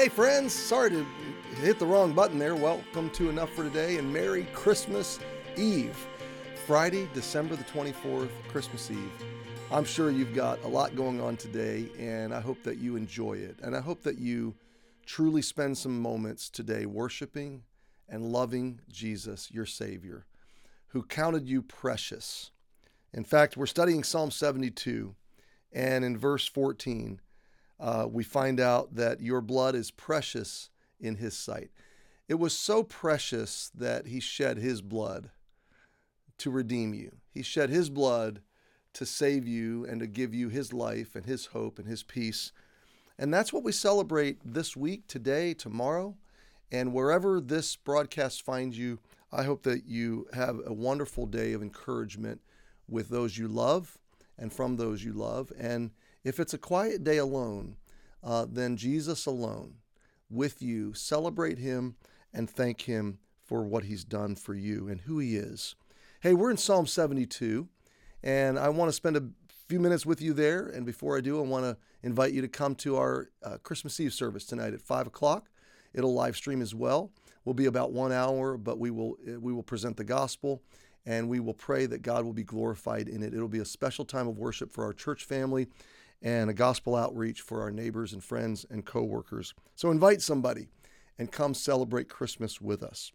Hey, friends, sorry to hit the wrong button there. Welcome to Enough for Today and Merry Christmas Eve. Friday, December the 24th, Christmas Eve. I'm sure you've got a lot going on today, and I hope that you enjoy it. And I hope that you truly spend some moments today worshiping and loving Jesus, your Savior, who counted you precious. In fact, we're studying Psalm 72, and in verse 14, uh, we find out that your blood is precious in his sight. It was so precious that he shed his blood to redeem you. He shed his blood to save you and to give you his life and his hope and his peace. And that's what we celebrate this week, today, tomorrow. And wherever this broadcast finds you, I hope that you have a wonderful day of encouragement with those you love and from those you love. And if it's a quiet day alone, uh, then Jesus alone with you, celebrate him and thank him for what he's done for you and who he is. Hey, we're in Psalm 72, and I want to spend a few minutes with you there. And before I do, I want to invite you to come to our uh, Christmas Eve service tonight at 5 o'clock. It'll live stream as well. We'll be about one hour, but we will we will present the gospel and we will pray that God will be glorified in it. It'll be a special time of worship for our church family and a gospel outreach for our neighbors and friends and coworkers. So invite somebody and come celebrate Christmas with us.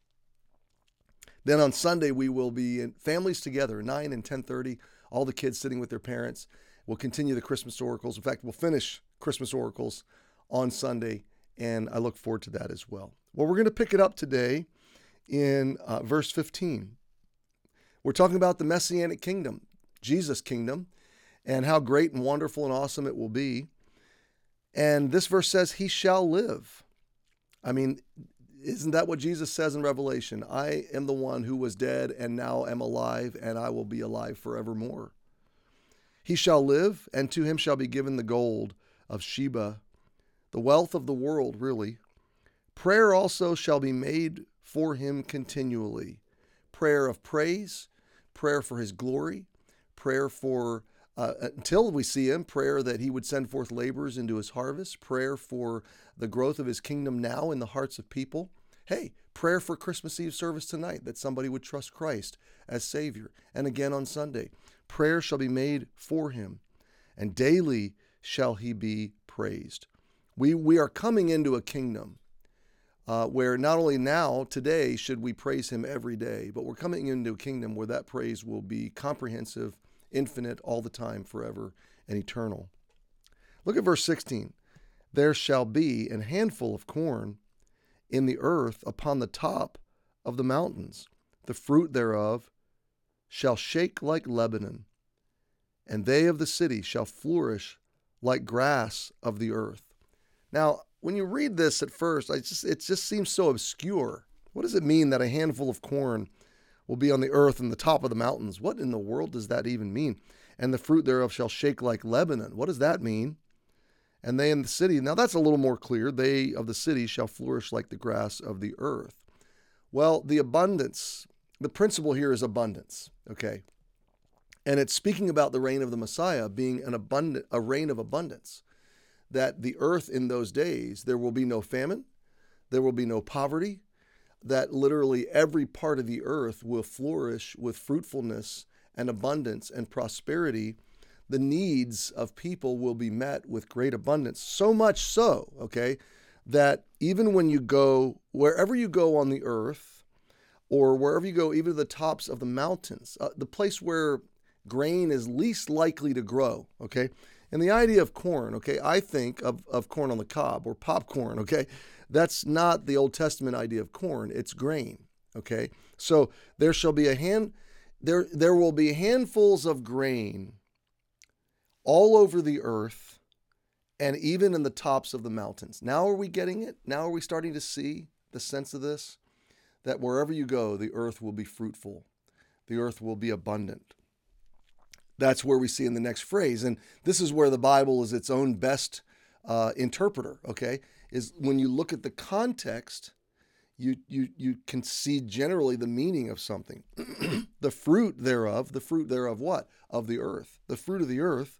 Then on Sunday we will be in families together, 9 and 10:30, all the kids sitting with their parents. We'll continue the Christmas oracles. In fact, we'll finish Christmas oracles on Sunday, and I look forward to that as well. Well, we're going to pick it up today in uh, verse 15. We're talking about the messianic kingdom, Jesus' kingdom, and how great and wonderful and awesome it will be. And this verse says, He shall live. I mean, isn't that what Jesus says in Revelation? I am the one who was dead and now am alive, and I will be alive forevermore. He shall live, and to him shall be given the gold of Sheba, the wealth of the world, really. Prayer also shall be made for him continually prayer of praise, prayer for his glory, prayer for uh, until we see him, prayer that he would send forth laborers into his harvest, prayer for the growth of his kingdom now in the hearts of people. Hey, prayer for Christmas Eve service tonight that somebody would trust Christ as Savior. And again on Sunday, prayer shall be made for him, and daily shall he be praised. We, we are coming into a kingdom uh, where not only now, today, should we praise him every day, but we're coming into a kingdom where that praise will be comprehensive infinite, all the time, forever, and eternal. Look at verse 16. There shall be an handful of corn in the earth upon the top of the mountains. The fruit thereof shall shake like Lebanon, and they of the city shall flourish like grass of the earth. Now, when you read this at first, I just it just seems so obscure. What does it mean that a handful of corn will be on the earth and the top of the mountains. What in the world does that even mean? And the fruit thereof shall shake like Lebanon. What does that mean? And they in the city, now that's a little more clear. They of the city shall flourish like the grass of the earth. Well, the abundance, the principle here is abundance, okay? And it's speaking about the reign of the Messiah being an abundant, a reign of abundance. That the earth in those days, there will be no famine, there will be no poverty, that literally every part of the earth will flourish with fruitfulness and abundance and prosperity, the needs of people will be met with great abundance. So much so, okay, that even when you go, wherever you go on the earth, or wherever you go, even to the tops of the mountains, uh, the place where grain is least likely to grow, okay? And the idea of corn, okay, I think of, of corn on the cob or popcorn, okay? That's not the Old Testament idea of corn, it's grain. Okay? So there shall be a hand there there will be handfuls of grain all over the earth and even in the tops of the mountains. Now are we getting it? Now are we starting to see the sense of this? That wherever you go, the earth will be fruitful. The earth will be abundant. That's where we see in the next phrase. And this is where the Bible is its own best uh, interpreter, okay? is when you look at the context, you you you can see generally the meaning of something. the fruit thereof, the fruit thereof what? Of the earth. The fruit of the earth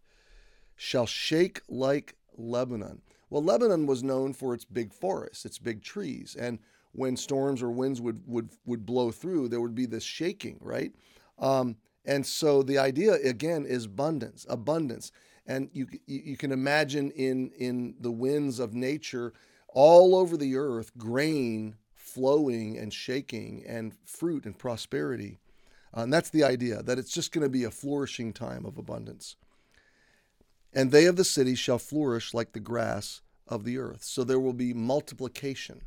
shall shake like Lebanon. Well, Lebanon was known for its big forests, its big trees, and when storms or winds would would would blow through, there would be this shaking, right? Um, and so the idea again is abundance, abundance, and you you can imagine in in the winds of nature all over the earth, grain flowing and shaking, and fruit and prosperity. Uh, and that's the idea that it's just going to be a flourishing time of abundance. And they of the city shall flourish like the grass of the earth. So there will be multiplication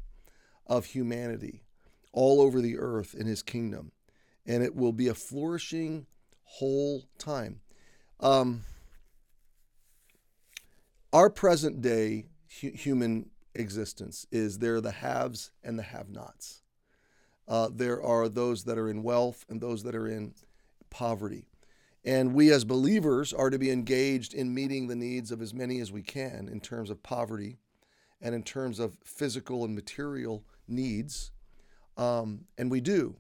of humanity all over the earth in his kingdom. And it will be a flourishing whole time. Um, our present day hu- human existence is there are the haves and the have nots. Uh, there are those that are in wealth and those that are in poverty. And we as believers are to be engaged in meeting the needs of as many as we can in terms of poverty and in terms of physical and material needs. Um, and we do.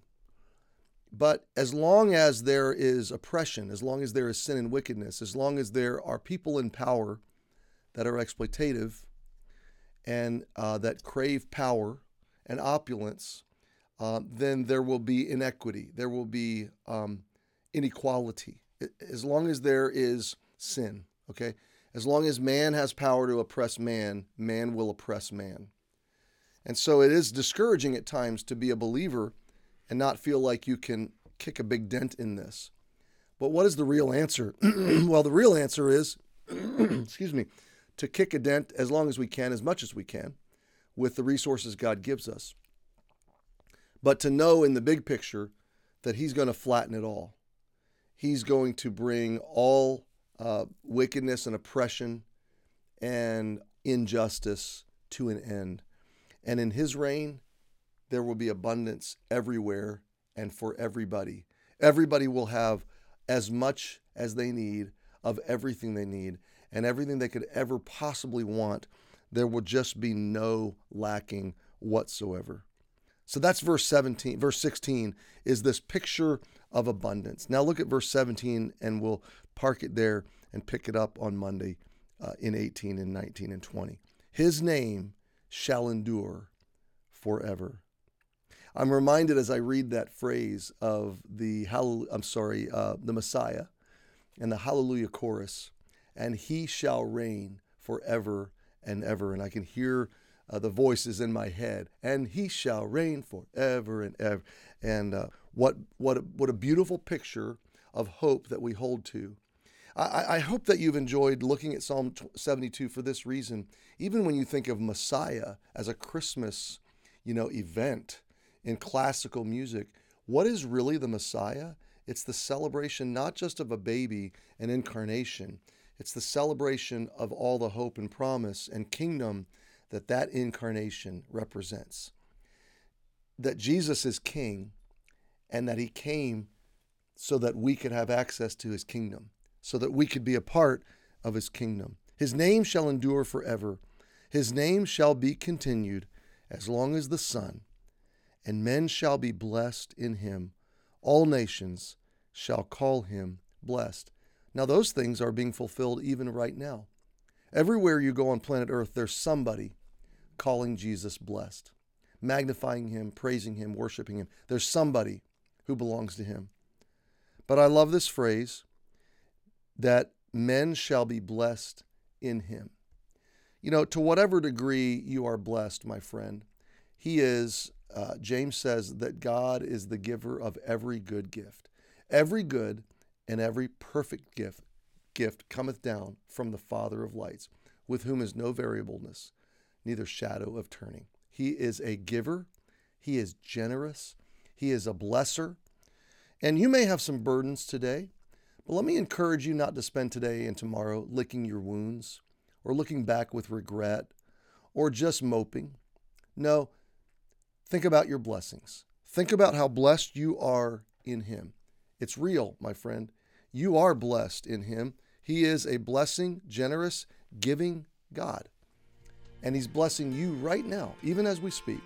But as long as there is oppression, as long as there is sin and wickedness, as long as there are people in power that are exploitative and uh, that crave power and opulence, uh, then there will be inequity. There will be um, inequality. As long as there is sin, okay? As long as man has power to oppress man, man will oppress man. And so it is discouraging at times to be a believer and not feel like you can kick a big dent in this. But what is the real answer? well, the real answer is, excuse me, to kick a dent as long as we can, as much as we can, with the resources God gives us. But to know in the big picture that He's going to flatten it all. He's going to bring all uh, wickedness and oppression and injustice to an end. And in His reign, there will be abundance everywhere and for everybody. Everybody will have as much as they need of everything they need and everything they could ever possibly want. There will just be no lacking whatsoever. So that's verse 17. Verse 16 is this picture of abundance. Now look at verse 17 and we'll park it there and pick it up on Monday uh, in 18 and 19 and 20. His name shall endure forever. I'm reminded as I read that phrase of the I'm sorry, uh, the Messiah and the Hallelujah chorus, and he shall reign forever and ever. And I can hear uh, the voices in my head, and he shall reign forever and ever. And uh, what what a, what a beautiful picture of hope that we hold to. I, I hope that you've enjoyed looking at Psalm 72 for this reason. Even when you think of Messiah as a Christmas, you know, event, in classical music. What is really the Messiah? It's the celebration not just of a baby, an incarnation. It's the celebration of all the hope and promise and kingdom that that incarnation represents. That Jesus is king and that he came so that we could have access to his kingdom, so that we could be a part of his kingdom. His name shall endure forever. His name shall be continued as long as the sun and men shall be blessed in him. All nations shall call him blessed. Now, those things are being fulfilled even right now. Everywhere you go on planet Earth, there's somebody calling Jesus blessed, magnifying him, praising him, worshiping him. There's somebody who belongs to him. But I love this phrase that men shall be blessed in him. You know, to whatever degree you are blessed, my friend, he is uh, James says that God is the giver of every good gift. Every good and every perfect gift gift cometh down from the Father of lights, with whom is no variableness, neither shadow of turning. He is a giver, he is generous, he is a blesser. And you may have some burdens today, but let me encourage you not to spend today and tomorrow licking your wounds or looking back with regret or just moping. No, Think about your blessings. Think about how blessed you are in Him. It's real, my friend. You are blessed in Him. He is a blessing, generous, giving God. And He's blessing you right now, even as we speak.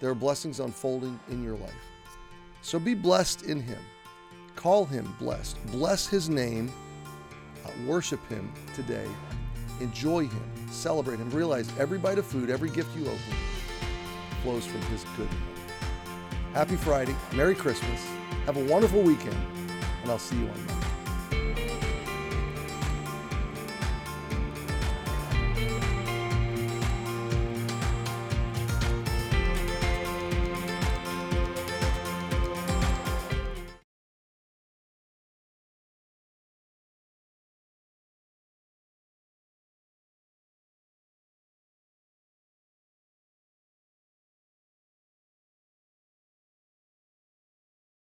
There are blessings unfolding in your life. So be blessed in Him. Call Him blessed. Bless His name. Uh, worship Him today. enjoy Him, celebrate Him, realize every bite of food, every gift you open flows from His goodness. Happy Friday, Merry Christmas, have a wonderful weekend, and I'll see you on Monday.